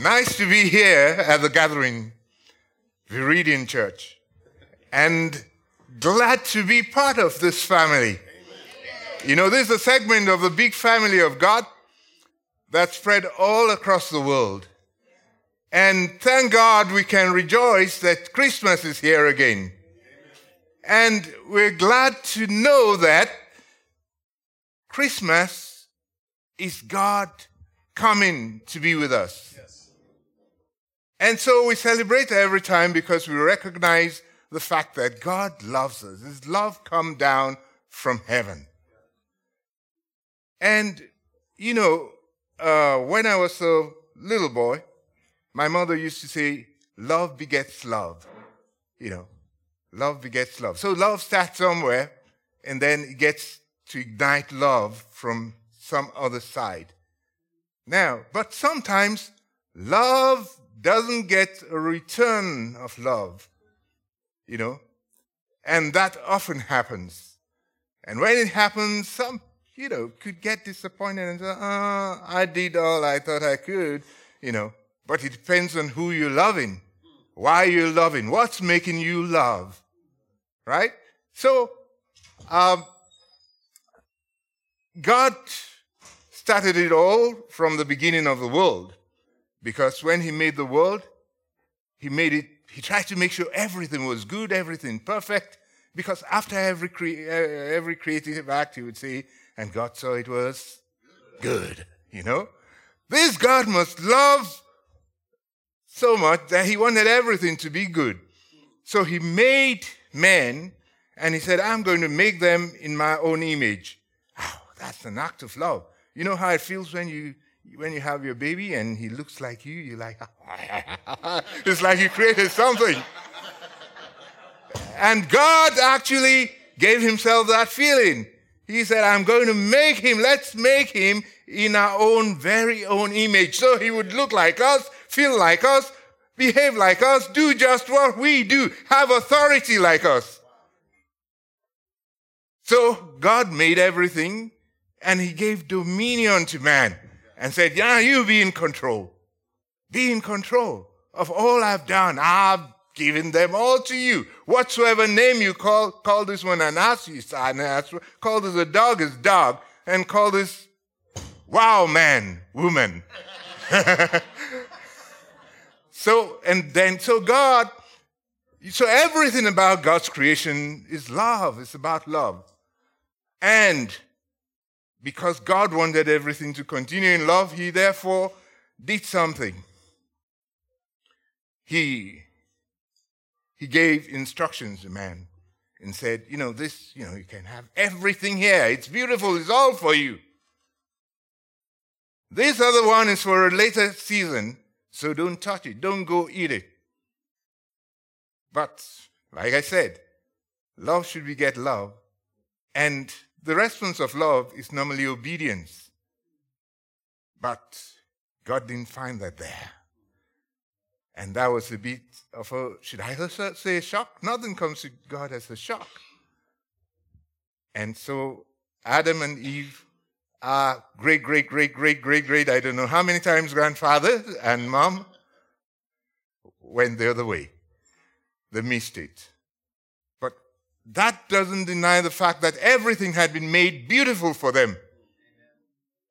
Nice to be here at the gathering, Viridian Church, and glad to be part of this family. You know, this is a segment of the big family of God that's spread all across the world. And thank God we can rejoice that Christmas is here again. And we're glad to know that Christmas is God coming to be with us. And so we celebrate every time because we recognize the fact that God loves us. His love come down from heaven. And, you know, uh, when I was a little boy, my mother used to say, love begets love. You know, love begets love. So love starts somewhere and then it gets to ignite love from some other side. Now, but sometimes love doesn't get a return of love, you know, and that often happens. And when it happens, some, you know, could get disappointed and say, oh, I did all I thought I could, you know, but it depends on who you're loving, why you're loving, what's making you love, right? So, um, God started it all from the beginning of the world. Because when he made the world, he made it, he tried to make sure everything was good, everything perfect. Because after every, cre- uh, every creative act, he would say, and God saw it was good, you know? This God must love so much that he wanted everything to be good. So he made men and he said, I'm going to make them in my own image. Oh, that's an act of love. You know how it feels when you when you have your baby and he looks like you, you're like, it's like you created something. and God actually gave himself that feeling. He said, I'm going to make him, let's make him in our own very own image. So he would look like us, feel like us, behave like us, do just what we do, have authority like us. So God made everything and he gave dominion to man and said, Yeah, you be in control. Be in control of all I've done. I've given them all to you. Whatsoever name you call, call this one an ass, you an ass. Call this a dog is dog. And call this wow man, woman. so, and then, so God, so everything about God's creation is love. It's about love. And because God wanted everything to continue in love, he therefore did something. He, he gave instructions to man and said, you know, this, you know, you can have everything here. It's beautiful. It's all for you. This other one is for a later season, so don't touch it. Don't go eat it. But, like I said, love should beget love. And the response of love is normally obedience. But God didn't find that there. And that was a bit of a, should I say shock? Nothing comes to God as a shock. And so Adam and Eve are great, great, great, great, great, great, I don't know how many times grandfather and mom went the other way. They missed it that doesn't deny the fact that everything had been made beautiful for them.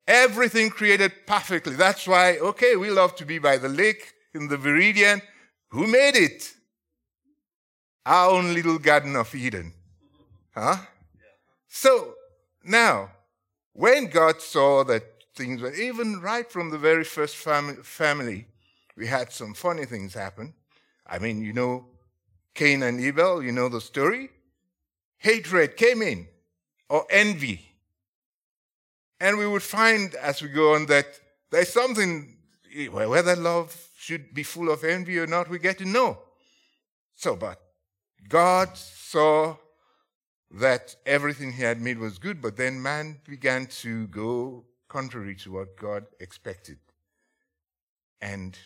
Everything created perfectly. That's why, okay, we love to be by the lake in the Viridian. Who made it? Our own little Garden of Eden. Huh? So, now, when God saw that things were, even right from the very first fam- family, we had some funny things happen. I mean, you know, Cain and Abel, you know the story hatred came in or envy. And we would find as we go on that there's something, whether love should be full of envy or not, we get to know. So, but God saw that everything he had made was good, but then man began to go contrary to what God expected. And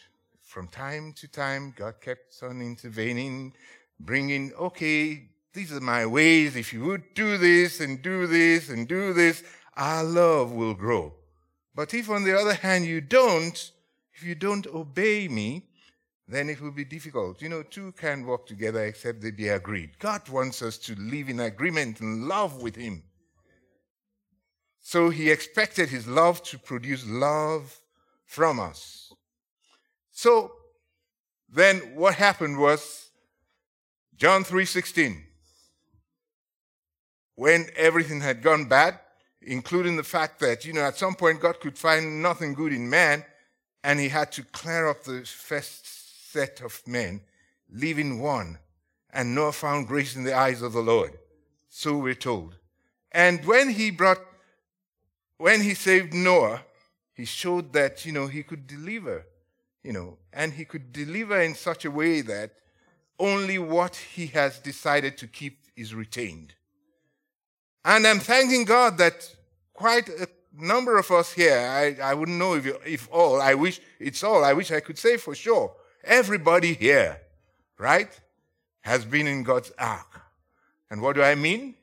from time to time, God kept on intervening, bringing, okay, these are my ways. If you would do this and do this and do this, our love will grow. But if on the other hand you don't, if you don't obey me, then it will be difficult. You know, two can't walk together except they be agreed. God wants us to live in agreement and love with Him. So He expected His love to produce love from us. So then what happened was John 3:16 when everything had gone bad including the fact that you know at some point God could find nothing good in man and he had to clear up the first set of men leaving one and Noah found grace in the eyes of the Lord so we're told and when he brought when he saved Noah he showed that you know he could deliver you know, and he could deliver in such a way that only what he has decided to keep is retained. And I'm thanking God that quite a number of us here, I, I wouldn't know if, if all, I wish it's all, I wish I could say for sure. Everybody here, right, has been in God's ark. And what do I mean?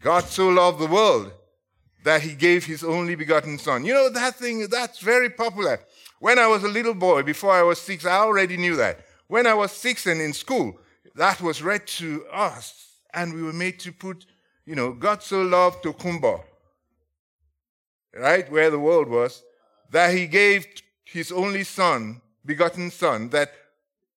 God so loved the world that he gave his only begotten son. You know, that thing, that's very popular. When I was a little boy, before I was six, I already knew that. When I was six and in school, that was read to us, and we were made to put, you know, God so loved Tokumbo, right, where the world was, that he gave his only son, begotten son, that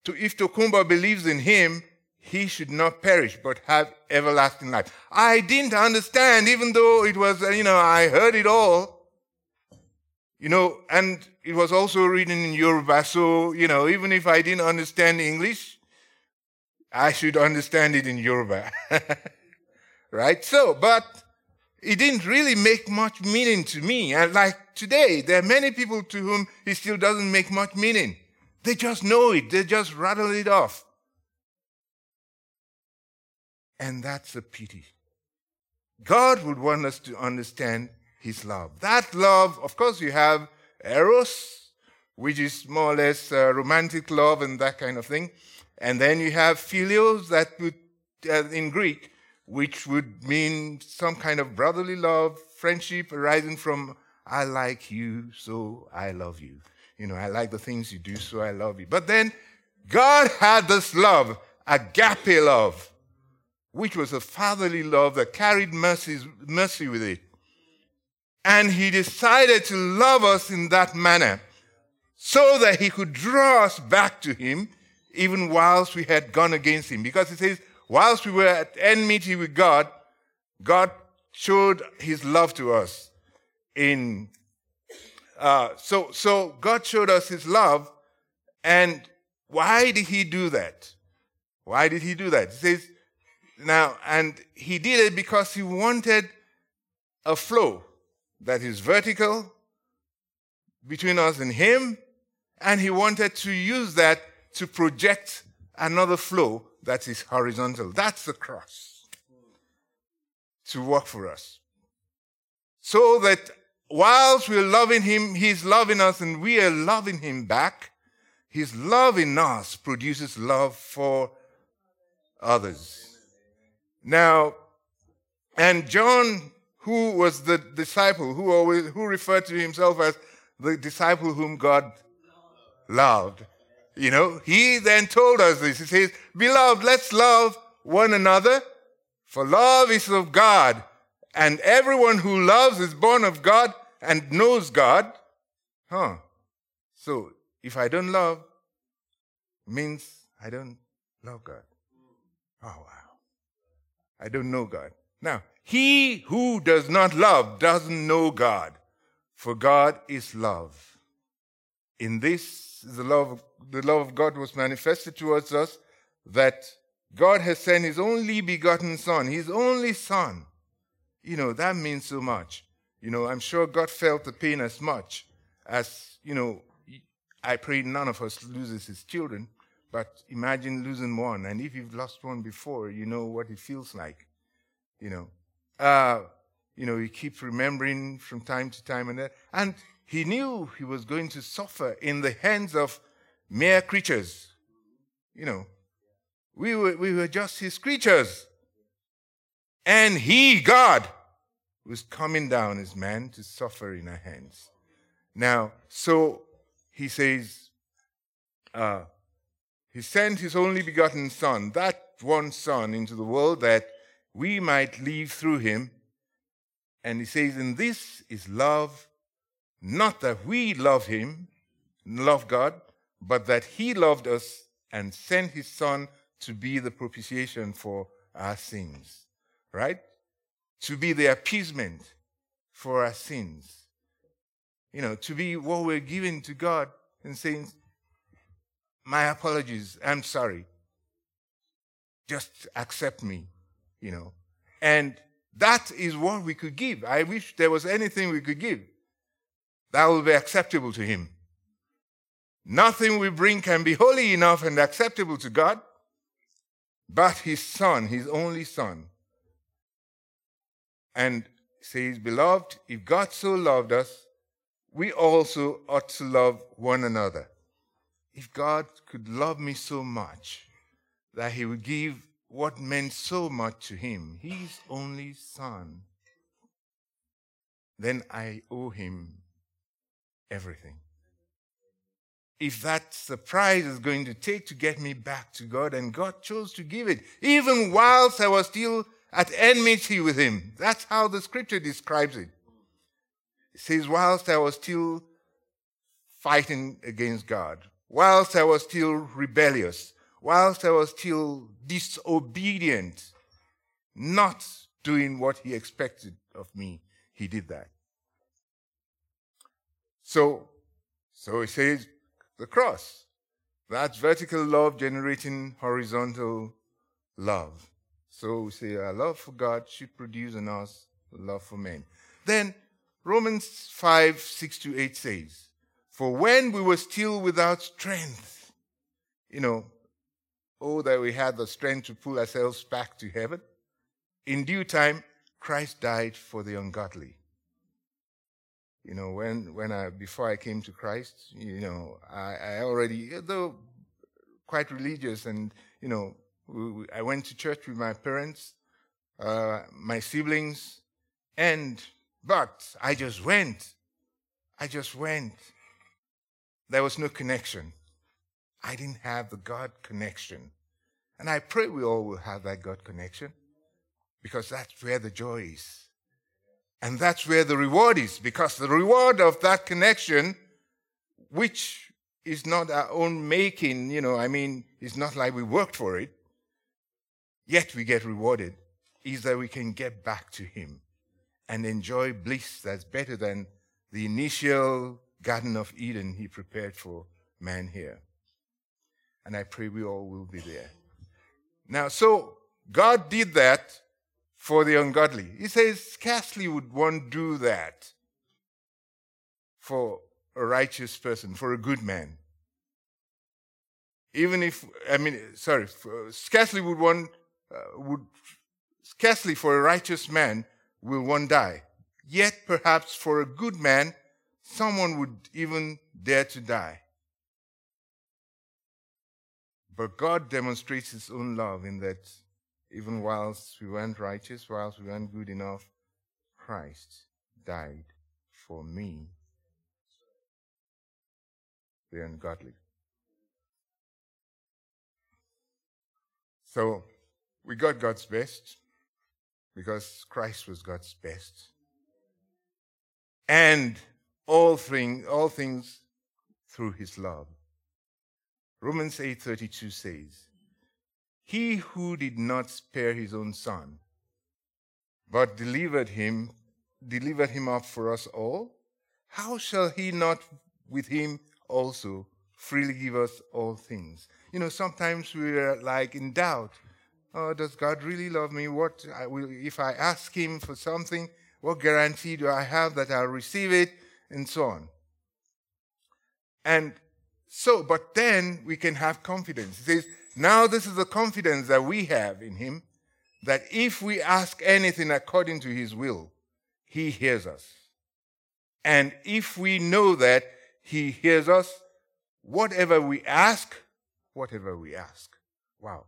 to, if Tokumbo believes in him, he should not perish, but have everlasting life. I didn't understand, even though it was, you know, I heard it all. You know, and it was also written in Yoruba, so, you know, even if I didn't understand English, I should understand it in Yoruba. right? So, but it didn't really make much meaning to me. And like today, there are many people to whom it still doesn't make much meaning. They just know it, they just rattle it off. And that's a pity. God would want us to understand his love. That love, of course, you have eros, which is more or less uh, romantic love and that kind of thing. And then you have philios, that would, uh, in Greek, which would mean some kind of brotherly love, friendship arising from, I like you, so I love you. You know, I like the things you do, so I love you. But then God had this love, agape love, which was a fatherly love that carried mercy, mercy with it. And he decided to love us in that manner so that he could draw us back to him even whilst we had gone against him. Because he says, whilst we were at enmity with God, God showed his love to us in uh, so so God showed us his love, and why did he do that? Why did he do that? He says, now, and he did it because he wanted a flow that is vertical between us and Him, and He wanted to use that to project another flow that is horizontal. That's the cross to work for us. So that whilst we're loving Him, He's loving us and we are loving Him back. His love in us produces love for others. Now, and John who was the disciple who always who referred to himself as the disciple whom God loved. You know, he then told us this. He says, Beloved, let's love one another, for love is of God, and everyone who loves is born of God and knows God. Huh. So if I don't love, means I don't love God. Oh wow. I don't know God. Now, he who does not love doesn't know God, for God is love. In this, the love, the love of God was manifested towards us that God has sent his only begotten Son, his only Son. You know, that means so much. You know, I'm sure God felt the pain as much as, you know, I pray none of us loses his children, but imagine losing one. And if you've lost one before, you know what it feels like. You know, uh, you know, he keeps remembering from time to time and that. And he knew he was going to suffer in the hands of mere creatures. You know, we were, we were just his creatures. And he, God, was coming down as man to suffer in our hands. Now, so he says, uh, He sent His only begotten Son, that one Son, into the world that we might live through Him. And He says, And this is love, not that we love Him, love God, but that He loved us and sent His Son to be the propitiation for our sins. Right? To be the appeasement for our sins. You know, to be what we're giving to God and saying, My apologies, I'm sorry. Just accept me, you know. And that is what we could give. I wish there was anything we could give that would be acceptable to Him. Nothing we bring can be holy enough and acceptable to God, but His Son, His only Son. And says, Beloved, if God so loved us, we also ought to love one another. If God could love me so much that he would give what meant so much to him, his only son, then I owe him everything. If that's the price it's going to take to get me back to God, and God chose to give it, even whilst I was still at enmity with him. That's how the scripture describes it. It says, whilst I was still fighting against God, whilst I was still rebellious, whilst I was still disobedient, not doing what he expected of me, he did that. So, so he says, the cross. That's vertical love generating horizontal love. So we say our love for God should produce in us love for men. Then Romans 5 6 to 8 says, For when we were still without strength, you know, oh, that we had the strength to pull ourselves back to heaven, in due time, Christ died for the ungodly. You know, when, when I, before I came to Christ, you know, I, I already, though quite religious and, you know, I went to church with my parents, uh, my siblings, and but I just went. I just went. There was no connection. I didn't have the God connection. And I pray we all will have that God connection because that's where the joy is. And that's where the reward is because the reward of that connection, which is not our own making, you know, I mean, it's not like we worked for it, yet we get rewarded, is that we can get back to Him and enjoy bliss that's better than the initial Garden of Eden He prepared for man here. And I pray we all will be there. Now, so God did that for the ungodly. He says, scarcely would one do that for a righteous person, for a good man. Even if, I mean, sorry, scarcely would one uh, would scarcely for a righteous man will one die. Yet perhaps for a good man, someone would even dare to die. But God demonstrates his own love in that even whilst we weren't righteous, whilst we weren't good enough, Christ died for me, the ungodly. So we got God's best because Christ was God's best. And all, thing, all things through his love. Romans 8:32 says, "He who did not spare his own son, but delivered him, delivered him up for us all, how shall he not with him also freely give us all things?" You know, sometimes we're like in doubt Oh, does God really love me? What I will, if I ask Him for something? What guarantee do I have that I'll receive it? And so on. And so, but then we can have confidence. He says, now this is the confidence that we have in Him that if we ask anything according to His will, He hears us. And if we know that He hears us, whatever we ask, whatever we ask. Wow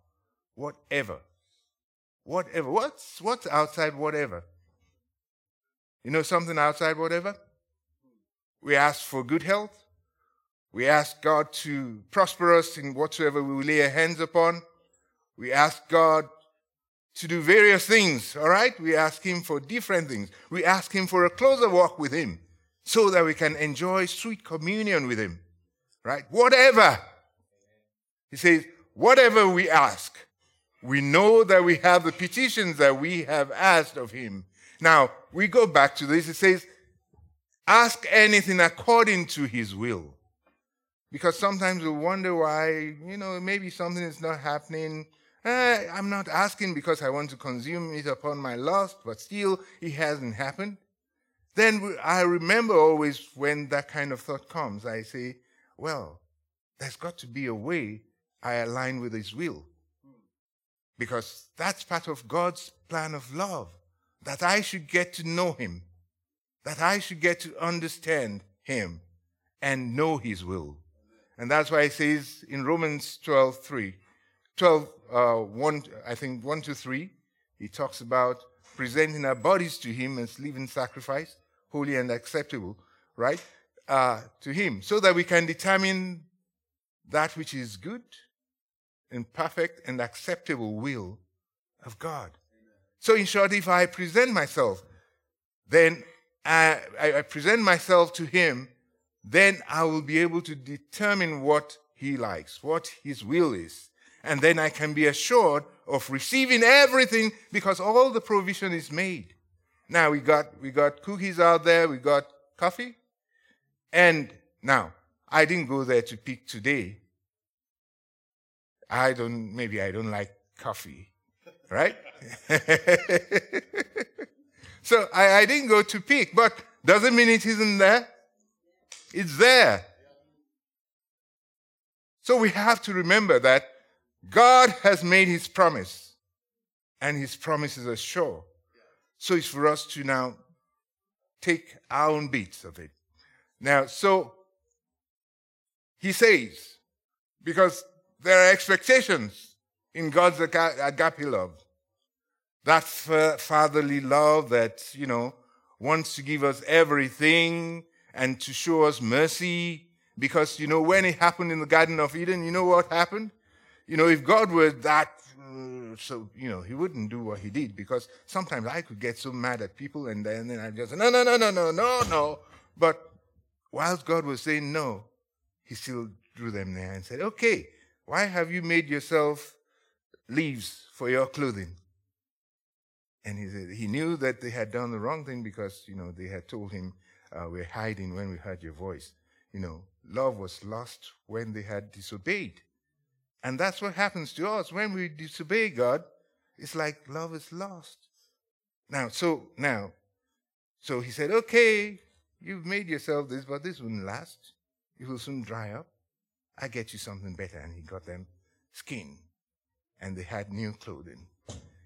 whatever. Whatever. What's, what's outside whatever? You know something outside whatever? We ask for good health. We ask God to prosper us in whatsoever we lay our hands upon. We ask God to do various things, all right? We ask Him for different things. We ask Him for a closer walk with Him so that we can enjoy sweet communion with Him, right? Whatever. He says, whatever we ask, we know that we have the petitions that we have asked of Him. Now, we go back to this. It says, ask anything according to His will. Because sometimes we wonder why, you know, maybe something is not happening Eh, I'm not asking because I want to consume it upon my lust, but still it hasn't happened. Then I remember always when that kind of thought comes, I say, well, there's got to be a way I align with His will. Because that's part of God's plan of love, that I should get to know Him, that I should get to understand Him and know His will. And that's why it says in Romans 12 3, 12, uh, 1, I think 1 to 3, he talks about presenting our bodies to him as living sacrifice, holy and acceptable, right? Uh, to him, so that we can determine that which is good and perfect and acceptable will of God. So, in short, if I present myself, then I, I, present myself to Him, then I will be able to determine what He likes, what His will is and then I can be assured of receiving everything because all the provision is made. Now we got we got cookies out there, we got coffee, and now I didn't go there to pick today. I don't maybe I don't like coffee, right? so I, I didn't go to pick, but doesn't mean it isn't there. It's there. So we have to remember that God has made his promise, and his promises are sure. So it's for us to now take our own bits of it. Now, so he says, because there are expectations in God's agape love. That fatherly love that, you know, wants to give us everything and to show us mercy. Because, you know, when it happened in the Garden of Eden, you know what happened? You know, if God were that, uh, so, you know, he wouldn't do what he did because sometimes I could get so mad at people and then, then I just no, no, no, no, no, no, no. But whilst God was saying no, he still drew them there and said, okay, why have you made yourself leaves for your clothing? And he said, he knew that they had done the wrong thing because, you know, they had told him, uh, we're hiding when we heard your voice. You know, love was lost when they had disobeyed. And that's what happens to us when we disobey God. It's like love is lost. Now, so now, so he said, okay, you've made yourself this, but this wouldn't last. It will soon dry up. I get you something better. And he got them skin. And they had new clothing.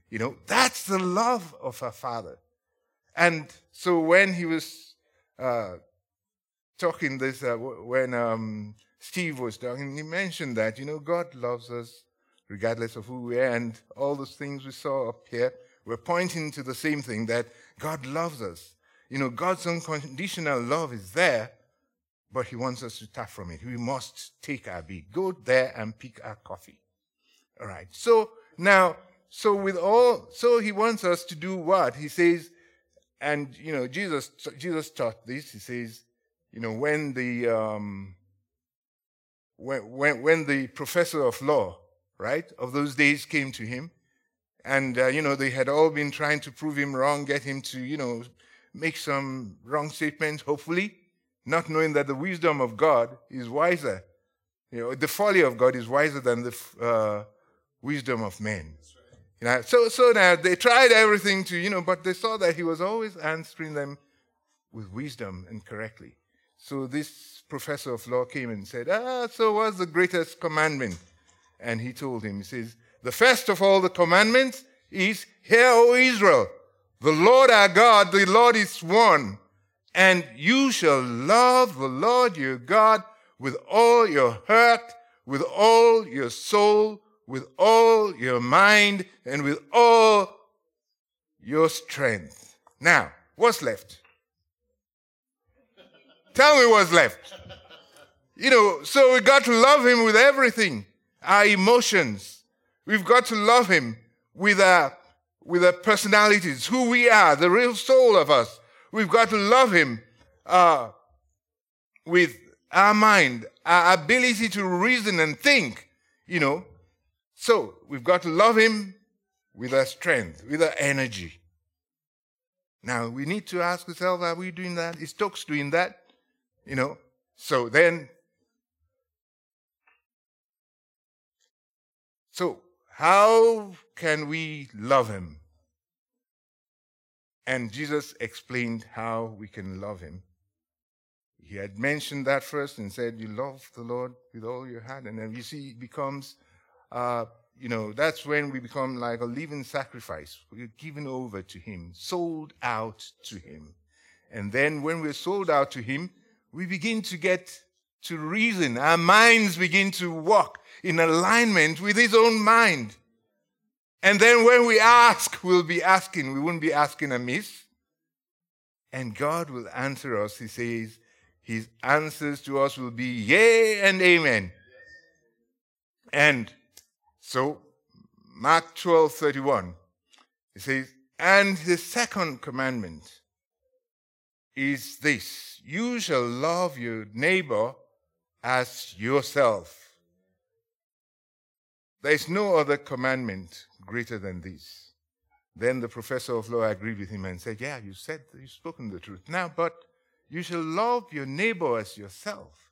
You know, that's the love of a father. And so when he was uh, talking this, uh, when um, Steve was talking, he mentioned that, you know, God loves us regardless of who we are, and all those things we saw up here were pointing to the same thing that God loves us. You know, God's unconditional love is there, but He wants us to tap from it. We must take our beat. Go there and pick our coffee. All right. So now, so with all, so He wants us to do what? He says, and you know, Jesus, Jesus taught this. He says, you know, when the um, when, when, when the professor of law, right, of those days came to him, and, uh, you know, they had all been trying to prove him wrong, get him to, you know, make some wrong statements, hopefully, not knowing that the wisdom of God is wiser. You know, the folly of God is wiser than the uh, wisdom of men. You know, so, so now they tried everything to, you know, but they saw that he was always answering them with wisdom and correctly. So this professor of law came and said, Ah, so what's the greatest commandment? And he told him, He says, The first of all the commandments is, Hear, O Israel, the Lord our God, the Lord is one. And you shall love the Lord your God with all your heart, with all your soul, with all your mind, and with all your strength. Now, what's left? Tell me what's left. You know, so we got to love him with everything. Our emotions. We've got to love him with our, with our personalities, who we are, the real soul of us. We've got to love him uh, with our mind, our ability to reason and think, you know. So we've got to love him with our strength, with our energy. Now we need to ask ourselves, are we doing that? Is Stokes doing that? You know. So then So, how can we love him? And Jesus explained how we can love him. He had mentioned that first and said, You love the Lord with all your heart. And then you see, it becomes, uh, you know, that's when we become like a living sacrifice. We're given over to him, sold out to him. And then when we're sold out to him, we begin to get to reason. Our minds begin to walk in alignment with his own mind. And then when we ask, we'll be asking, we won't be asking amiss. And God will answer us. He says, His answers to us will be yea and amen. And so, Mark 12 31, he says, And the second commandment is this you shall love your neighbor as yourself. There is no other commandment greater than this. Then the professor of law agreed with him and said, Yeah, you said, you've spoken the truth. Now, but you shall love your neighbor as yourself.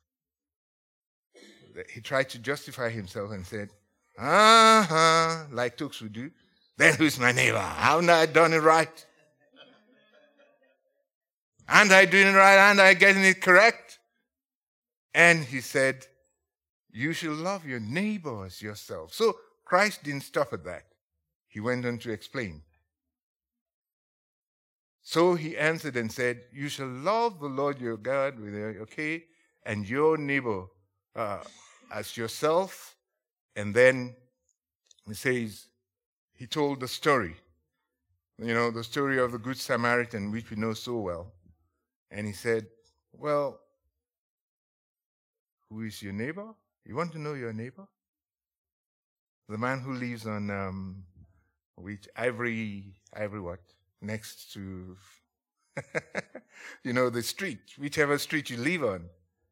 He tried to justify himself and said, Uh huh, like Tooks would do. Then who's my neighbor? Haven't I done it right? And I doing it right? And I getting it correct? And he said, you shall love your neighbor as yourself. So Christ didn't stop at that. He went on to explain. So he answered and said, You shall love the Lord your God, with your okay, and your neighbor uh, as yourself. And then he says, He told the story, you know, the story of the Good Samaritan, which we know so well. And he said, Well, who is your neighbor? You want to know your neighbor? The man who lives on um, which ivory, ivory what? Next to, you know, the street, whichever street you live on.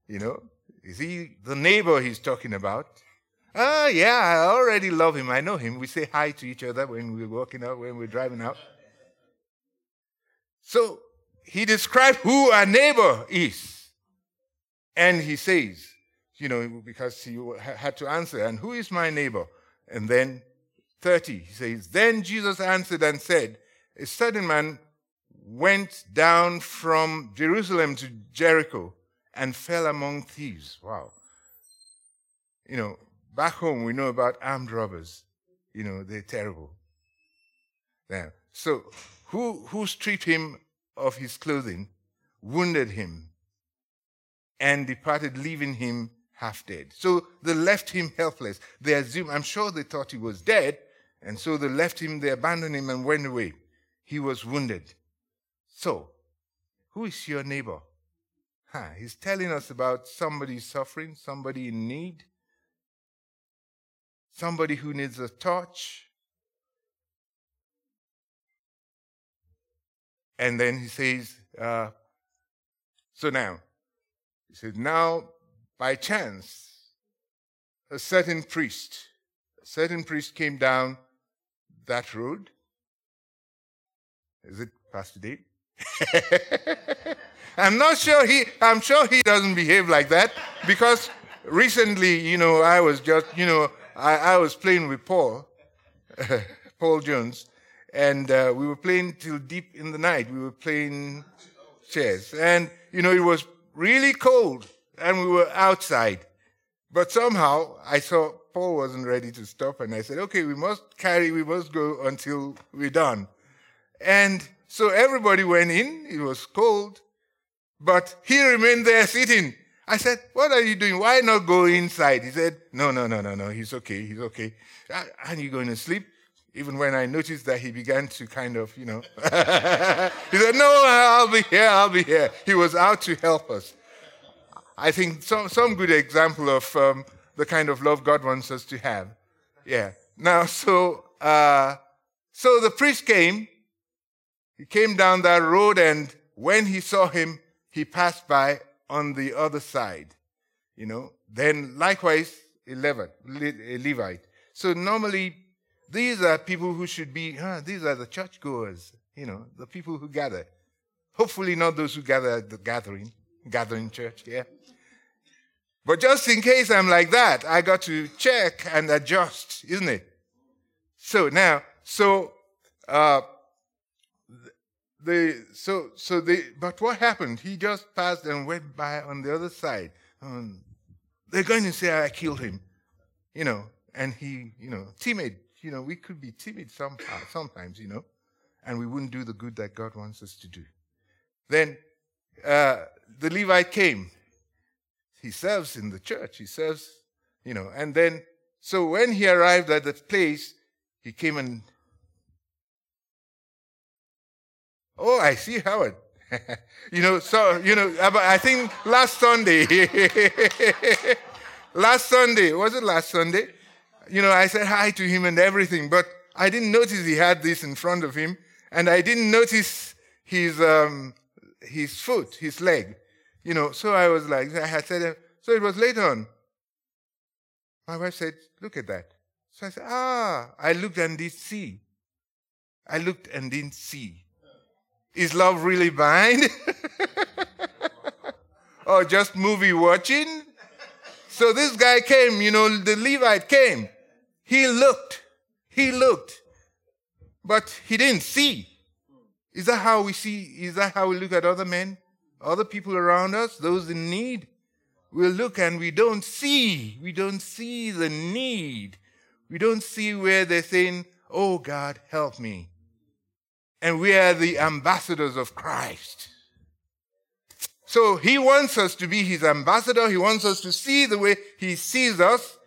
You know, is he the neighbor he's talking about? Ah, yeah, I already love him. I know him. We say hi to each other when we're walking out, when we're driving out. So he described who our neighbor is. And he says, you know, because he had to answer, and who is my neighbor? And then 30, he says, Then Jesus answered and said, A certain man went down from Jerusalem to Jericho and fell among thieves. Wow. You know, back home we know about armed robbers. You know, they're terrible. Now, so who, who stripped him of his clothing, wounded him, and departed, leaving him half dead. So they left him helpless. They assumed, I'm sure they thought he was dead, and so they left him, they abandoned him and went away. He was wounded. So, who is your neighbor? Huh, he's telling us about somebody suffering, somebody in need, somebody who needs a touch. And then he says, uh, so now, he says, now by chance, a certain priest, a certain priest came down that road. Is it Pastor Dave? I'm not sure he, I'm sure he doesn't behave like that because recently, you know, I was just, you know, I, I was playing with Paul, Paul Jones, and uh, we were playing till deep in the night. We were playing chess. And, you know, it was really cold and we were outside. But somehow I saw Paul wasn't ready to stop, and I said, okay, we must carry, we must go until we're done. And so everybody went in, it was cold, but he remained there sitting. I said, what are you doing? Why not go inside? He said, no, no, no, no, no, he's okay, he's okay. Are you going to sleep? Even when I noticed that he began to kind of, you know, he said, no, I'll be here, I'll be here. He was out to help us. I think some, some good example of um, the kind of love God wants us to have. Yeah. Now, so, uh, so the priest came. He came down that road, and when he saw him, he passed by on the other side. You know. Then likewise, a Levite. So normally, these are people who should be. These are the churchgoers. You know, the people who gather. Hopefully, not those who gather at the gathering, gathering church. Yeah. But just in case I'm like that, I got to check and adjust, isn't it? So now, so uh, the so so the but what happened? He just passed and went by on the other side. Um, they're going to say I killed him, you know, and he, you know, timid. You know, we could be timid somehow, sometimes, you know, and we wouldn't do the good that God wants us to do. Then uh, the Levite came he serves in the church. He serves, you know. And then, so when he arrived at the place, he came and, oh, I see Howard. you know, so, you know, I think last Sunday, last Sunday, was it last Sunday? You know, I said hi to him and everything, but I didn't notice he had this in front of him, and I didn't notice his, um, his foot, his leg. You know, so I was like, I had said, so it was later on. My wife said, look at that. So I said, ah, I looked and didn't see. I looked and didn't see. Is love really blind? or just movie watching? So this guy came, you know, the Levite came. He looked. He looked. But he didn't see. Is that how we see? Is that how we look at other men? other people around us, those in need, we'll look and we don't see. We don't see the need. We don't see where they're saying, Oh God, help me. And we are the ambassadors of Christ. So he wants us to be his ambassador. He wants us to see the way he sees us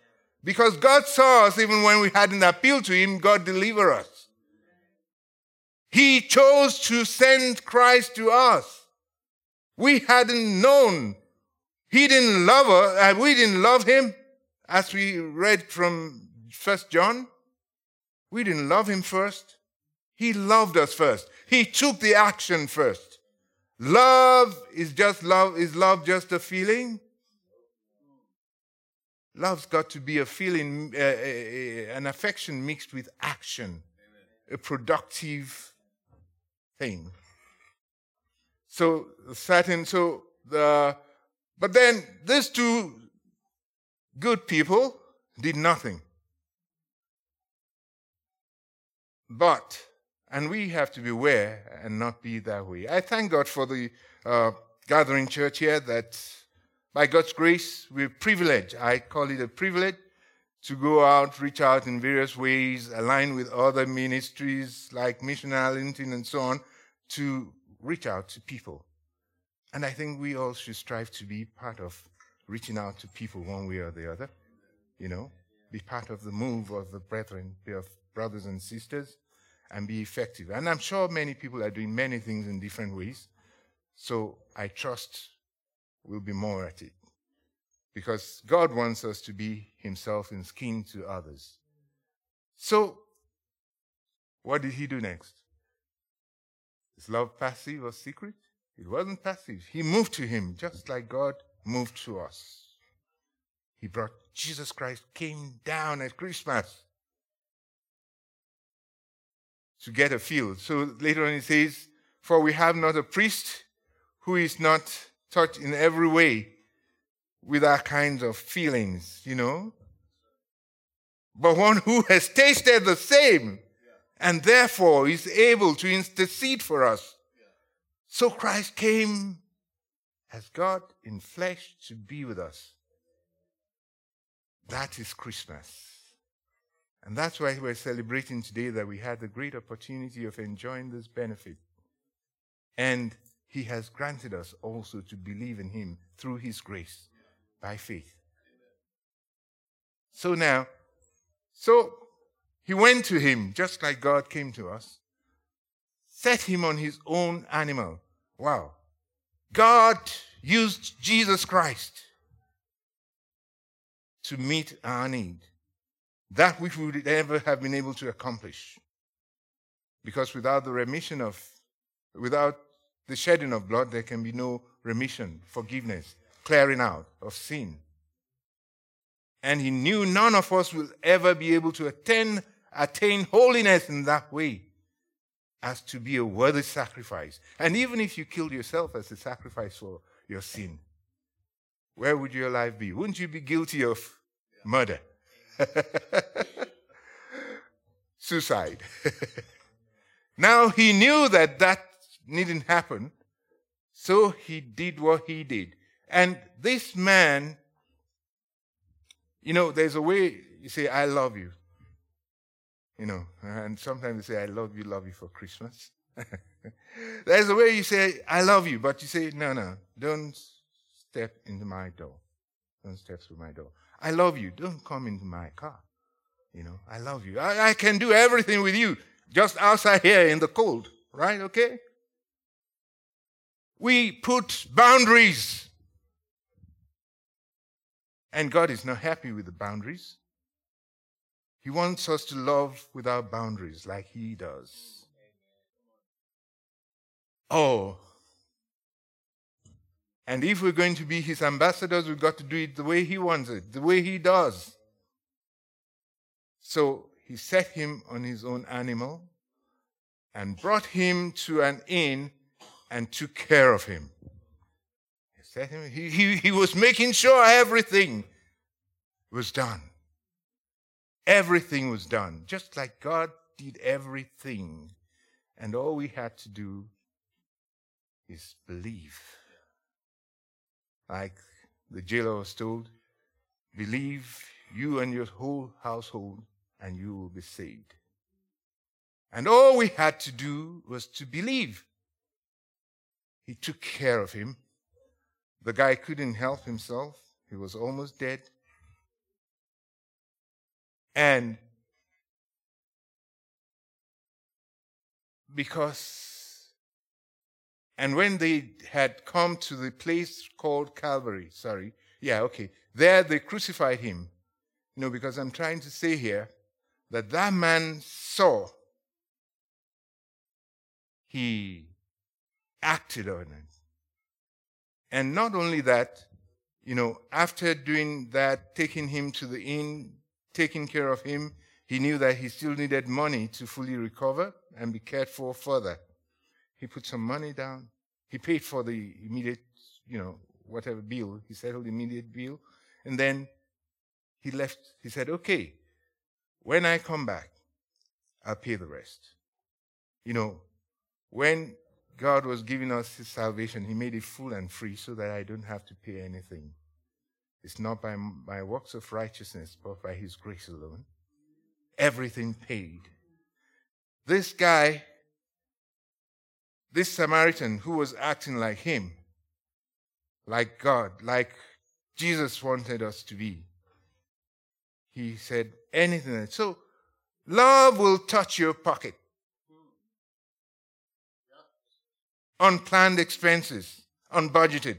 because God saw us even when we hadn't appealed to him. God delivered us. He chose to send Christ to us we hadn't known. He didn't love us, and we didn't love him, as we read from First John. We didn't love him first. He loved us first. He took the action first. Love is just love. Is love just a feeling? Love's got to be a feeling, uh, uh, uh an affection mixed with action, a productive thing. So certain, so the, but then these two good people did nothing. But, and we have to beware and not be that way. I thank God for the uh, gathering church here that by God's grace, we're privileged. I call it a privilege to go out, reach out in various ways, align with other ministries like Mission Arlington and so on, to reach out to people. And I think we all should strive to be part of reaching out to people one way or the other. You know, be part of the move of the brethren, be of brothers and sisters, and be effective. And I'm sure many people are doing many things in different ways. So I trust we'll be more at it. Because God wants us to be Himself in skin to others. So, what did He do next? Is love passive or secret? It wasn't passive. He moved to him just like God moved to us. He brought Jesus Christ, came down at Christmas to get a feel. So later on he says, For we have not a priest who is not touched in every way with our kinds of feelings, you know, but one who has tasted the same and therefore is able to intercede for us. So Christ came as God in flesh to be with us. That is Christmas. And that's why we're celebrating today that we had the great opportunity of enjoying this benefit. And He has granted us also to believe in Him through His grace by faith. So now, so he went to him just like God came to us, set him on his own animal. Wow. God used Jesus Christ to meet our need. That which we would ever have been able to accomplish. Because without the remission of, without the shedding of blood, there can be no remission, forgiveness, clearing out of sin. And he knew none of us will ever be able to attain, attain holiness in that way as to be a worthy sacrifice. And even if you killed yourself as a sacrifice for your sin, where would your life be? Wouldn't you be guilty of murder? Suicide. now he knew that that needn't happen, so he did what he did. And this man, you know, there's a way you say, I love you. You know, and sometimes they say, I love you, love you for Christmas. There's a way you say, I love you, but you say, no, no, don't step into my door. Don't step through my door. I love you. Don't come into my car. You know, I love you. I, I can do everything with you just outside here in the cold, right? Okay? We put boundaries. And God is not happy with the boundaries. He wants us to love without boundaries like He does. Oh. And if we're going to be His ambassadors, we've got to do it the way He wants it, the way He does. So He set him on his own animal and brought him to an inn and took care of him. He, set him, he, he, he was making sure everything was done. Everything was done, just like God did everything. And all we had to do is believe. Like the jailer was told, believe you and your whole household, and you will be saved. And all we had to do was to believe. He took care of him. The guy couldn't help himself. He was almost dead. And because, and when they had come to the place called Calvary, sorry, yeah, okay, there they crucified him. You know, because I'm trying to say here that that man saw, he acted on it. And not only that, you know, after doing that, taking him to the inn, taking care of him, he knew that he still needed money to fully recover and be cared for further. He put some money down. He paid for the immediate, you know, whatever bill. He settled the immediate bill. And then he left. He said, okay, when I come back, I'll pay the rest. You know, when God was giving us his salvation, he made it full and free so that I don't have to pay anything. It's not by my works of righteousness, but by His grace alone. Everything paid. This guy, this Samaritan who was acting like him, like God, like Jesus wanted us to be, he said anything. So, love will touch your pocket. Unplanned expenses, unbudgeted.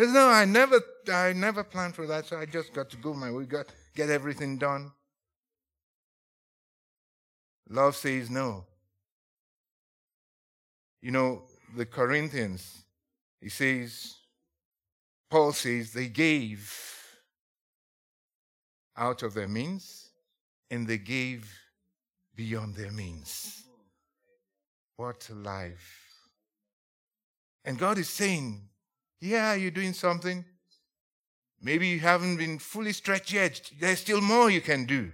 Says, no, I never, I never planned for that, so I just got to go my way, got get everything done. Love says no. You know, the Corinthians, he says, Paul says they gave out of their means and they gave beyond their means. What a life. And God is saying, yeah, you're doing something. Maybe you haven't been fully stretched yet. There's still more you can do.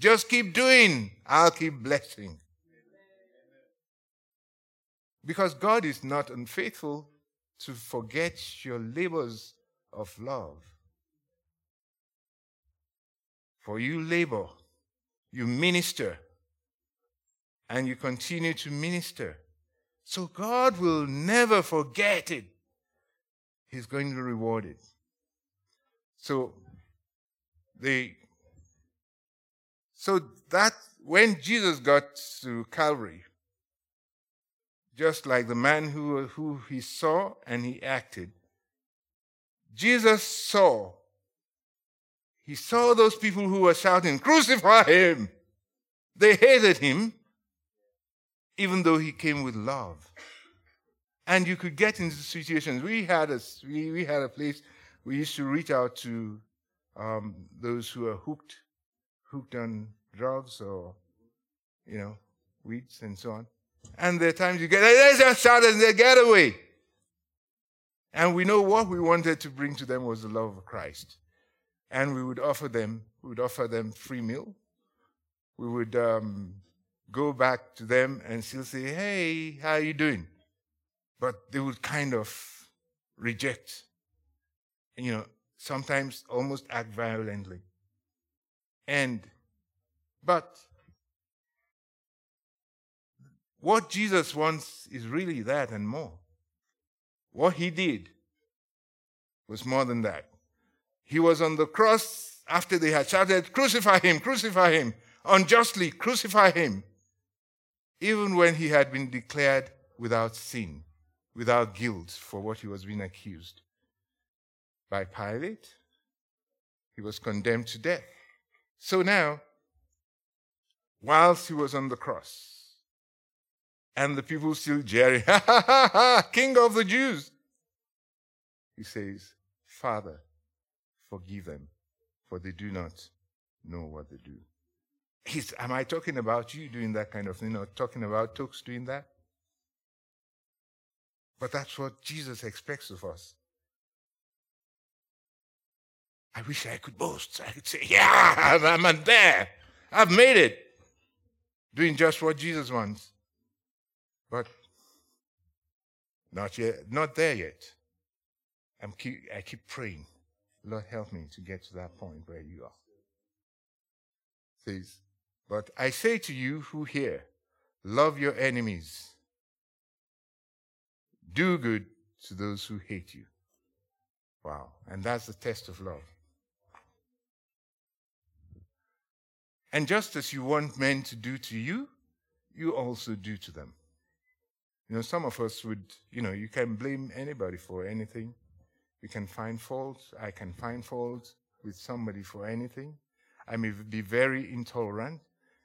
Just keep doing. I'll keep blessing. Because God is not unfaithful to forget your labors of love. For you labor, you minister, and you continue to minister. So God will never forget it he's going to reward it. So the so that when Jesus got to Calvary, just like the man who, who he saw and he acted. Jesus saw. He saw those people who were shouting, Crucify him! They hated him, even though he came with love. And you could get into situations. We had a, we, we had a place we used to reach out to um, those who are hooked, hooked on drugs or, you know, weeds and so on. And there are times you get, let's just shout and they get away. And we know what we wanted to bring to them was the love of Christ. And we would offer them, we would offer them free meal. We would um, go back to them and still say, hey, how are you doing? But they would kind of reject. You know, sometimes almost act violently. And, but what Jesus wants is really that and more. What he did was more than that. He was on the cross after they had shouted, Crucify him, crucify him, unjustly, crucify him. Even when he had been declared without sin, without guilt for what he was being accused by Pilate, he was condemned to death. So now, whilst he was on the cross, and the people still jeering, ha ha ha ha, King of the Jews. He says, Father, forgive them, for they do not know what they do. He's, am I talking about you doing that kind of thing or talking about Tokes doing that? But that's what Jesus expects of us. I wish I could boast. I could say, yeah, I'm there. I've made it. Doing just what Jesus wants. But not yet, not there yet. I'm keep, I keep praying. Lord, help me to get to that point where you are. Says, but I say to you who hear, love your enemies. Do good to those who hate you. Wow. And that's the test of love. And just as you want men to do to you, you also do to them. You know, some of us would, you know, you can blame anybody for anything. You can find fault. I can find fault with somebody for anything. I may be very intolerant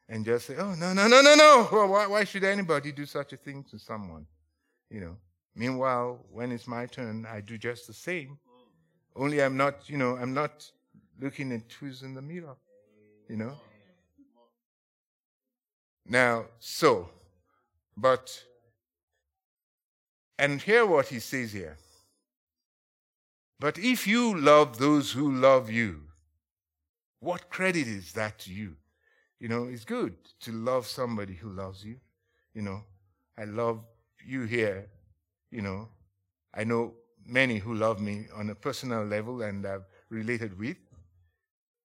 and just say, oh, no, no, no, no, no. Why, why should anybody do such a thing to someone? You know. Meanwhile, when it's my turn, I do just the same. Only I'm not, you know, I'm not looking at who's in the mirror. You know. Now, so, but and hear what he says here. But if you love those who love you, what credit is that to you? You know, it's good to love somebody who loves you. You know, I love you here. You know, I know many who love me on a personal level and I've related with.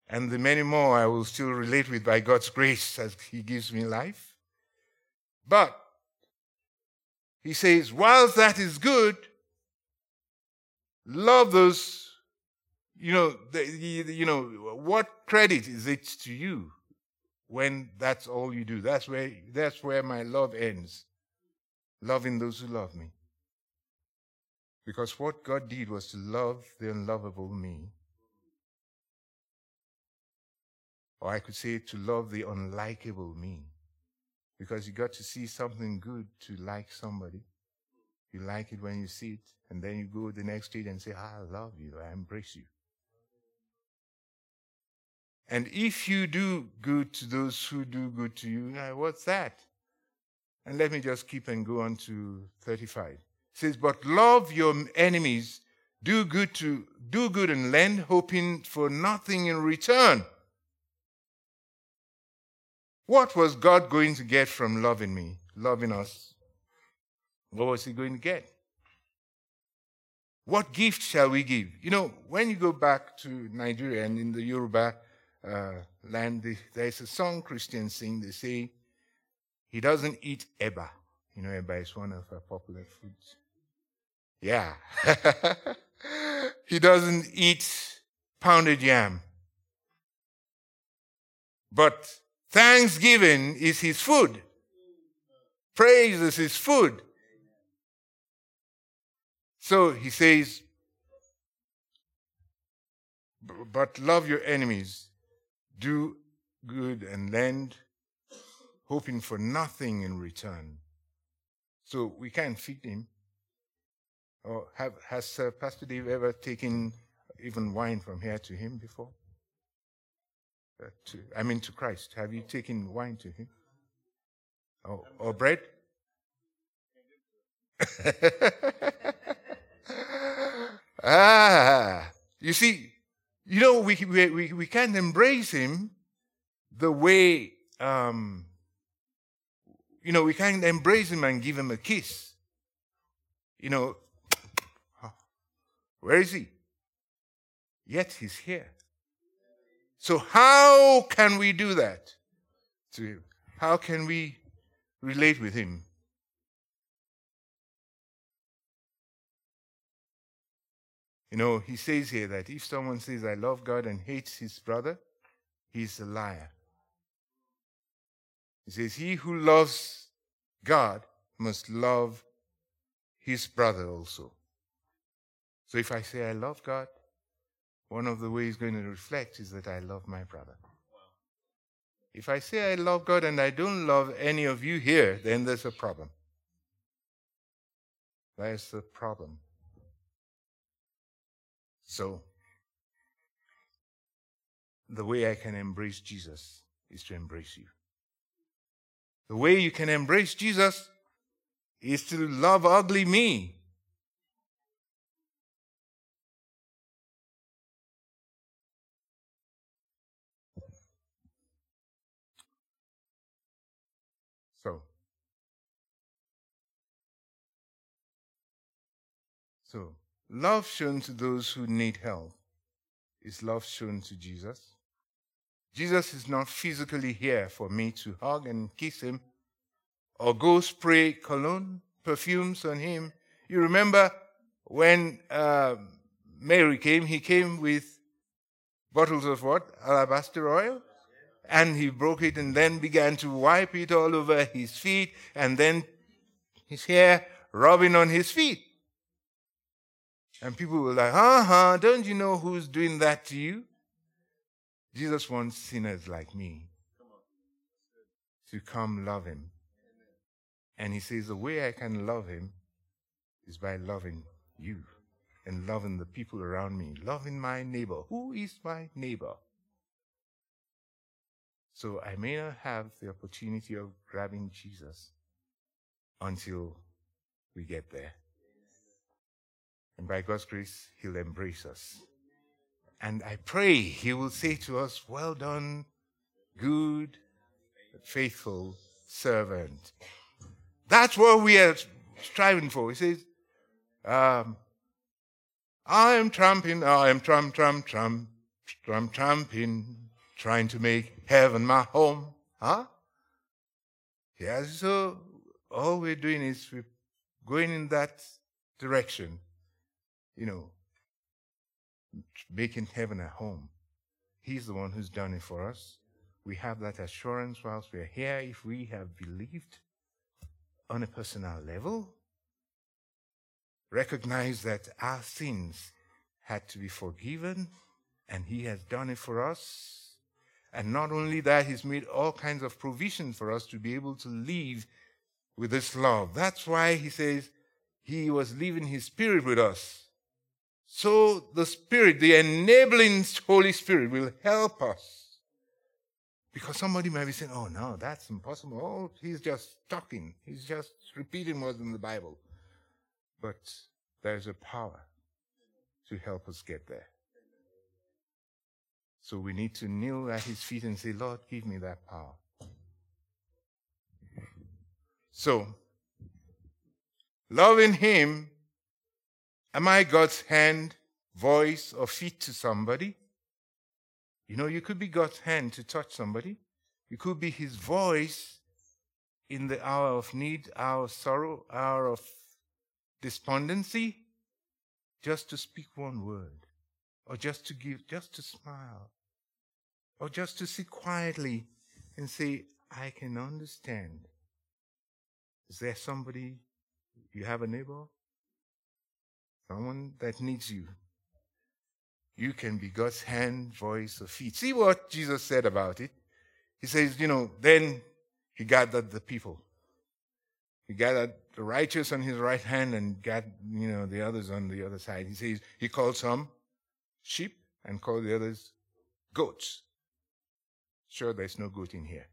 And the many more I will still relate with by God's grace as He gives me life. But he says, whilst that is good, love those, you know, the, you know, what credit is it to you when that's all you do? That's where, that's where my love ends. Loving those who love me. Because what God did was to love the unlovable me. Or I could say to love the unlikable me because you got to see something good to like somebody. You like it when you see it, and then you go the next stage and say, I love you, I embrace you. And if you do good to those who do good to you, what's that? And let me just keep and go on to 35. It says, But love your enemies, do good to do good and lend, hoping for nothing in return. What was God going to get from loving me, loving us? What was He going to get? What gift shall we give? You know, when you go back to Nigeria and in the Yoruba uh, land, there's a song Christians sing. They say, He doesn't eat eba. You know, eba is one of our popular foods. Yeah. he doesn't eat pounded yam. But Thanksgiving is his food. Praise is his food. So he says, but love your enemies, do good and lend, hoping for nothing in return. So we can't feed him. Or have, has uh, Pastor Dave ever taken even wine from here to him before? To, I mean, to Christ. Have you taken wine to him? Or, or bread? ah, you see, you know, we, we, we can't embrace him the way, um, you know, we can't embrace him and give him a kiss. You know, where is he? Yet he's here. So, how can we do that to him? How can we relate with him? You know, he says here that if someone says, I love God and hates his brother, he's a liar. He says, He who loves God must love his brother also. So if I say I love God, one of the ways going to reflect is that I love my brother. If I say I love God and I don't love any of you here, then there's a problem. There's a problem. So, the way I can embrace Jesus is to embrace you. The way you can embrace Jesus is to love ugly me. Love shown to those who need help is love shown to Jesus. Jesus is not physically here for me to hug and kiss him or go spray cologne, perfumes on him. You remember when uh, Mary came, he came with bottles of what? Alabaster oil? And he broke it and then began to wipe it all over his feet and then his hair rubbing on his feet. And people were like, uh huh, don't you know who's doing that to you? Jesus wants sinners like me to come love him. And he says, the way I can love him is by loving you and loving the people around me, loving my neighbor. Who is my neighbor? So I may not have the opportunity of grabbing Jesus until we get there. And by God's grace, He'll embrace us. And I pray He will say to us, Well done, good, faithful servant. That's what we are striving for. He says, um, I am tramping, I am tramp, tramp, tramp, tramp, tramping, trying to make heaven my home. Huh? Yeah, so all we're doing is we're going in that direction you know, making heaven a home. He's the one who's done it for us. We have that assurance whilst we're here if we have believed on a personal level. Recognize that our sins had to be forgiven and He has done it for us. And not only that, He's made all kinds of provisions for us to be able to live with this love. That's why He says He was leaving His Spirit with us so the Spirit, the enabling Holy Spirit, will help us. Because somebody might be saying, oh no, that's impossible. Oh, he's just talking. He's just repeating words in the Bible. But there's a power to help us get there. So we need to kneel at his feet and say, Lord, give me that power. So, loving him Am I God's hand, voice, or feet to somebody? You know, you could be God's hand to touch somebody. You could be his voice in the hour of need, hour of sorrow, hour of despondency, just to speak one word, or just to give, just to smile, or just to sit quietly and say, I can understand. Is there somebody, you have a neighbor? Someone that needs you. You can be God's hand, voice, or feet. See what Jesus said about it. He says, you know, then he gathered the people. He gathered the righteous on his right hand and got, you know, the others on the other side. He says, he called some sheep and called the others goats. Sure, there's no goat in here.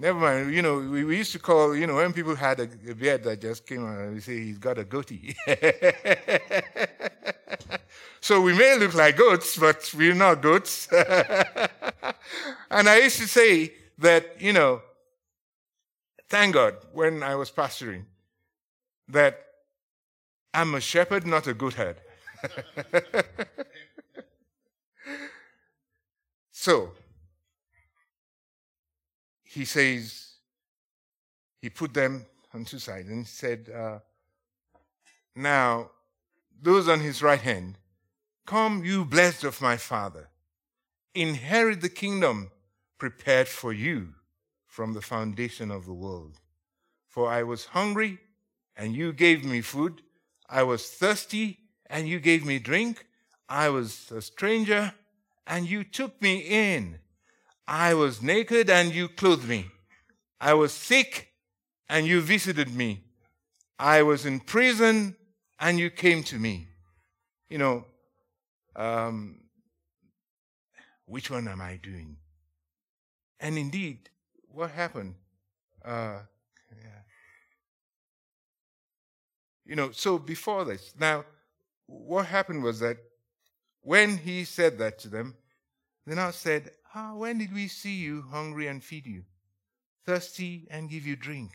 Never mind. You know, we, we used to call, you know, when people had a, a beard that just came out, we say he's got a goatee. so we may look like goats, but we're not goats. and I used to say that, you know, thank God when I was pastoring that I'm a shepherd, not a goat herd. so, he says, he put them on two sides and said, uh, Now, those on his right hand, come, you blessed of my Father, inherit the kingdom prepared for you from the foundation of the world. For I was hungry, and you gave me food. I was thirsty, and you gave me drink. I was a stranger, and you took me in. I was naked and you clothed me. I was sick and you visited me. I was in prison and you came to me. You know, um, which one am I doing? And indeed, what happened? Uh, yeah. You know, so before this, now, what happened was that when he said that to them, they now said, Ah, when did we see you hungry and feed you, thirsty and give you drink?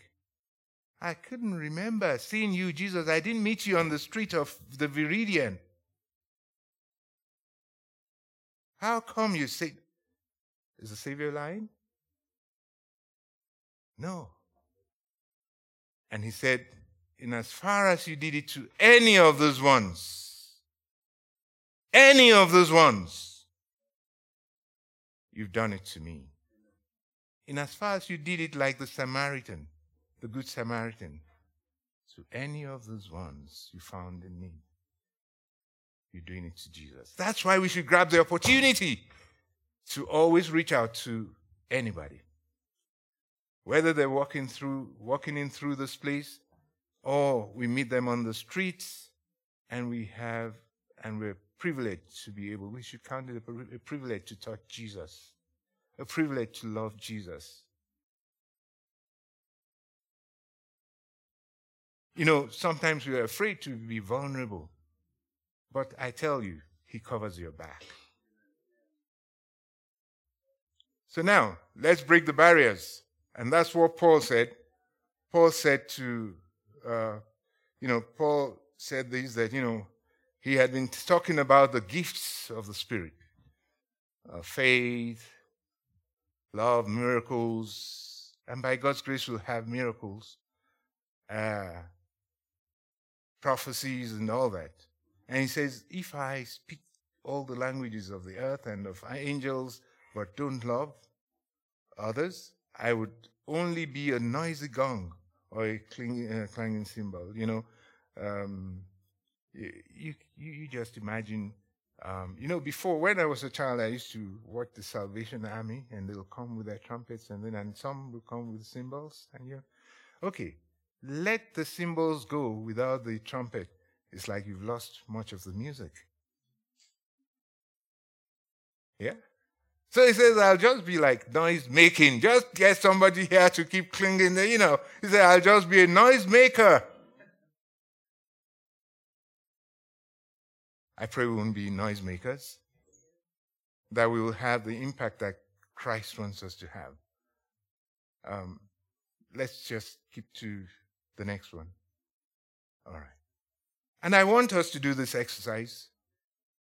I couldn't remember seeing you, Jesus. I didn't meet you on the street of the Viridian. How come you say, is the Savior lying? No. And he said, in as far as you did it to any of those ones, any of those ones, You've done it to me. In as far as you did it like the Samaritan, the Good Samaritan, to any of those ones you found in need, you're doing it to Jesus. That's why we should grab the opportunity to always reach out to anybody. Whether they're walking through, walking in through this place, or we meet them on the streets and we have, and we're privilege to be able, we should count it a privilege to touch Jesus, a privilege to love Jesus. You know, sometimes we are afraid to be vulnerable, but I tell you, He covers your back. So now, let's break the barriers. And that's what Paul said. Paul said to, uh, you know, Paul said this that, you know, he had been talking about the gifts of the Spirit uh, faith, love, miracles, and by God's grace, we'll have miracles, uh, prophecies, and all that. And he says, If I speak all the languages of the earth and of angels, but don't love others, I would only be a noisy gong or a clanging, uh, clanging cymbal. You know, um, you, you just imagine, um, you know, before when I was a child, I used to watch the Salvation Army, and they'll come with their trumpets, and then and some will come with cymbals, and you, okay, let the cymbals go without the trumpet. It's like you've lost much of the music. Yeah. So he says, I'll just be like noise making. Just get somebody here to keep clinging. There, you know, he said, I'll just be a noise maker. I pray we won't be noisemakers, that we will have the impact that Christ wants us to have. Um, let's just keep to the next one. All right. And I want us to do this exercise.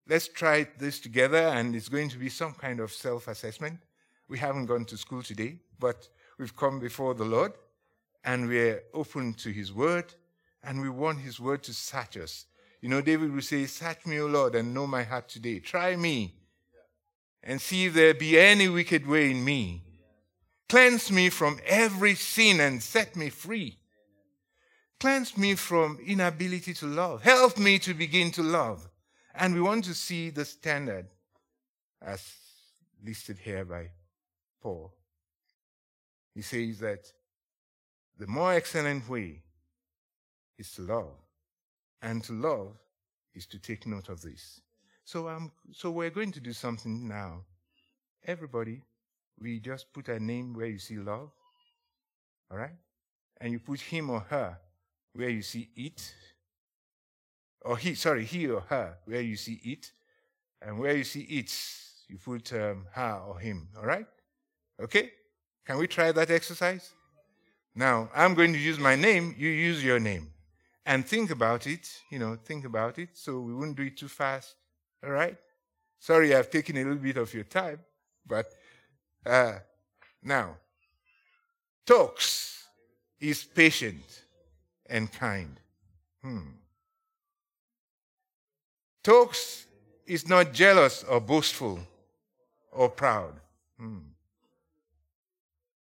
Let's try this together, and it's going to be some kind of self assessment. We haven't gone to school today, but we've come before the Lord, and we're open to His Word, and we want His Word to search us you know, David would say, Search me, O Lord, and know my heart today. Try me and see if there be any wicked way in me. Cleanse me from every sin and set me free. Cleanse me from inability to love. Help me to begin to love. And we want to see the standard as listed here by Paul. He says that the more excellent way is to love. And to love is to take note of this. So, um, so we're going to do something now. Everybody, we just put a name where you see love. All right? And you put him or her where you see it. Or he, sorry, he or her where you see it. And where you see it, you put um, her or him. All right? Okay? Can we try that exercise? Now, I'm going to use my name, you use your name. And think about it, you know, think about it so we won't do it too fast. All right? Sorry, I've taken a little bit of your time, but uh, now, Tokes is patient and kind. Hmm. Tokes is not jealous or boastful or proud. Hmm.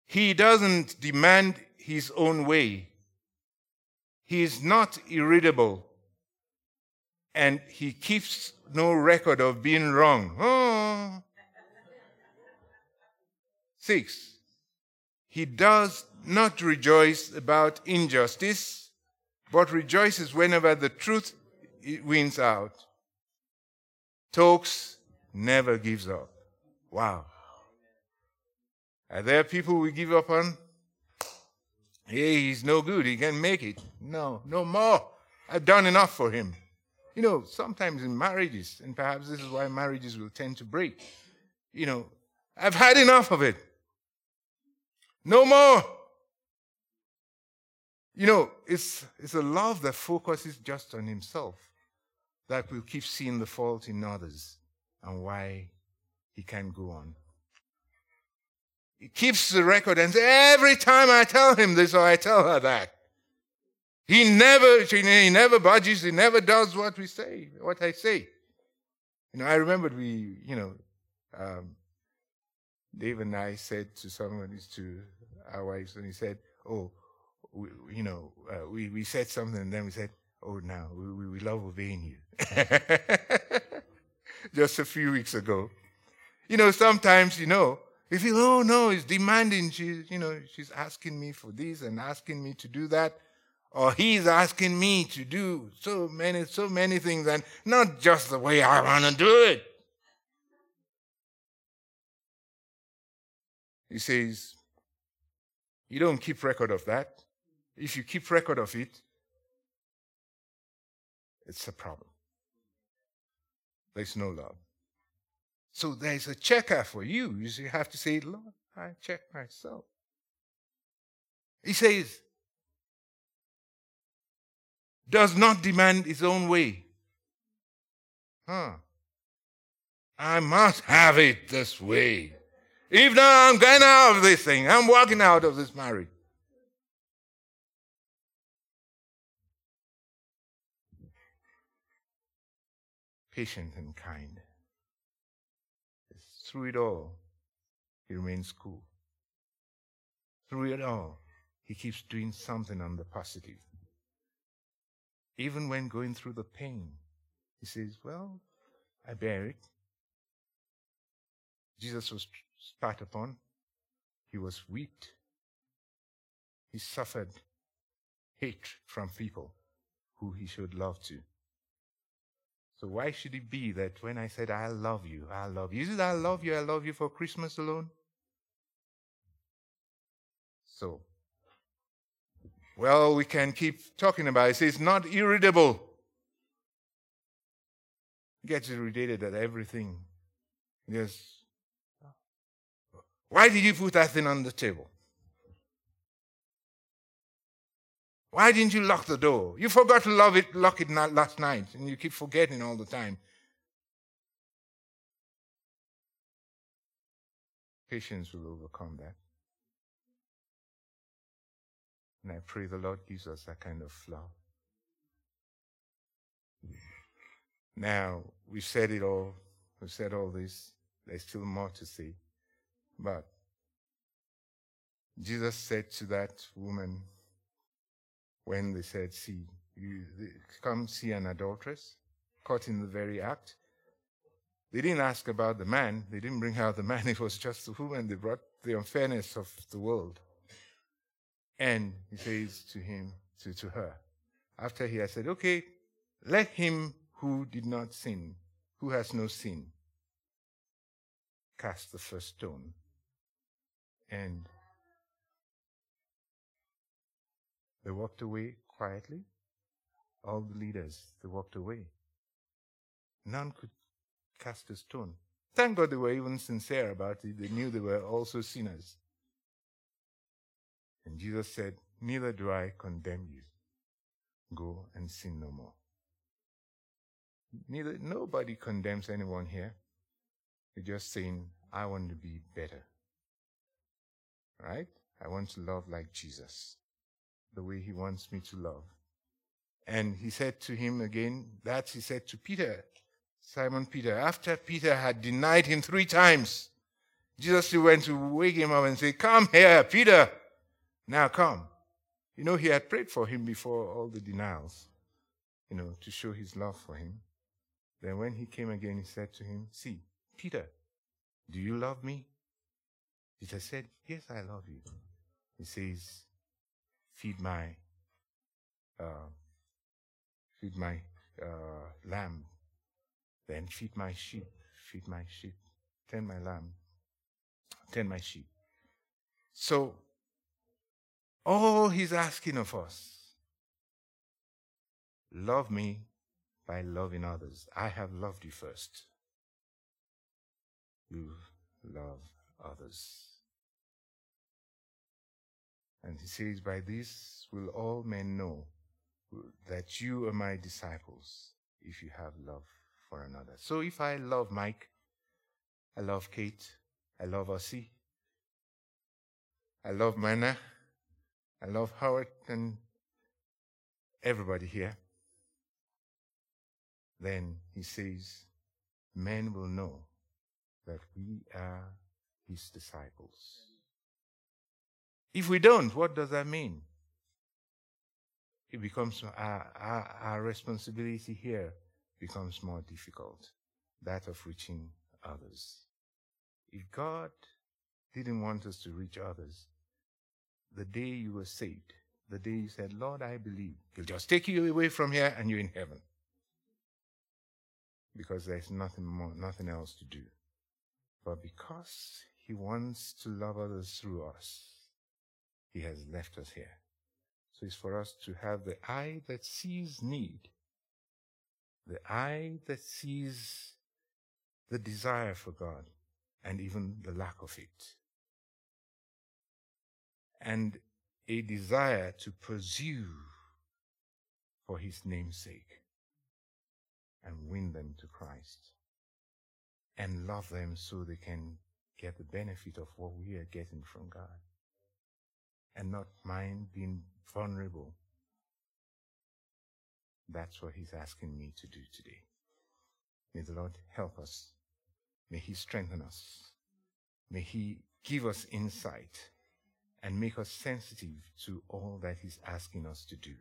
He doesn't demand his own way. He is not irritable. And he keeps no record of being wrong. Oh. Six, he does not rejoice about injustice, but rejoices whenever the truth wins out. Tokes never gives up. Wow. Are there people we give up on? Hey, he's no good. He can't make it. No, no more. I've done enough for him. You know, sometimes in marriages, and perhaps this is why marriages will tend to break, you know, I've had enough of it. No more. You know, it's, it's a love that focuses just on himself that will keep seeing the fault in others and why he can't go on. He keeps the record and every time I tell him this or I tell her that, he never, he never budges, he never does what we say, what I say. You know, I remember we, you know, um, Dave and I said to someone, to our wives, and he said, oh, we, you know, uh, we, we said something and then we said, oh, now we, we love obeying you. Just a few weeks ago. You know, sometimes, you know, you feel, oh no, he's demanding. She's, you know, she's asking me for this and asking me to do that. Or he's asking me to do so many, so many things and not just the way I want to do it. He says, you don't keep record of that. If you keep record of it, it's a problem. There's no love. So there's a checker for you. You have to say, Lord, I check myself. He says, does not demand his own way. Huh. I must have it this way. If not, I'm going out of this thing. I'm walking out of this marriage. Patient and kind through it all, he remains cool. Through it all, he keeps doing something on the positive. Even when going through the pain, he says, Well, I bear it. Jesus was spat upon, he was whipped, he suffered hate from people who he showed love to. So why should it be that when I said, I love you, I love you, is it I love you, I love you for Christmas alone? So, well, we can keep talking about it. It's not irritable. Gets irritated at everything. Yes. Why did you put that thing on the table? Why didn't you lock the door? You forgot to love it, lock it last night, and you keep forgetting all the time. Patience will overcome that. And I pray the Lord gives us that kind of love. Now, we've said it all. We've said all this. There's still more to say. But Jesus said to that woman, when they said, See, you come see an adulteress caught in the very act. They didn't ask about the man. They didn't bring out the man. It was just the woman. They brought the unfairness of the world. And he says to him, to, to her, after he has said, Okay, let him who did not sin, who has no sin, cast the first stone. And they walked away quietly. All the leaders, they walked away. None could cast a stone. Thank God they were even sincere about it. They knew they were also sinners. And Jesus said, Neither do I condemn you. Go and sin no more. Neither nobody condemns anyone here. They're just saying, I want to be better. Right? I want to love like Jesus, the way he wants me to love. And he said to him again, that he said to Peter, Simon Peter, after Peter had denied him three times, Jesus went to wake him up and say, Come here, Peter. Now come. You know, he had prayed for him before all the denials, you know, to show his love for him. Then when he came again, he said to him, See, Peter, do you love me? Peter said, Yes, I love you. He says, Feed my, uh, feed my uh, lamb then feed my sheep, feed my sheep, tend my lamb, tend my sheep. So, all he's asking of us love me by loving others. I have loved you first. You love others. And he says, By this will all men know that you are my disciples if you have love for another. So if I love Mike, I love Kate, I love Ossie, I love Mana, I love Howard and everybody here, then he says, men will know that we are his disciples. If we don't, what does that mean? It becomes our, our, our responsibility here becomes more difficult, that of reaching others. If God didn't want us to reach others, the day you were saved, the day you said, Lord, I believe, He'll just take you away from here and you're in heaven. Because there's nothing more, nothing else to do. But because He wants to love others through us, He has left us here. So it's for us to have the eye that sees need the eye that sees the desire for God and even the lack of it. And a desire to pursue for his name's sake and win them to Christ and love them so they can get the benefit of what we are getting from God and not mind being vulnerable that's what he's asking me to do today. May the Lord help us. May he strengthen us. May he give us insight and make us sensitive to all that he's asking us to do.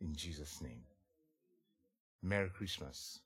In Jesus' name. Merry Christmas.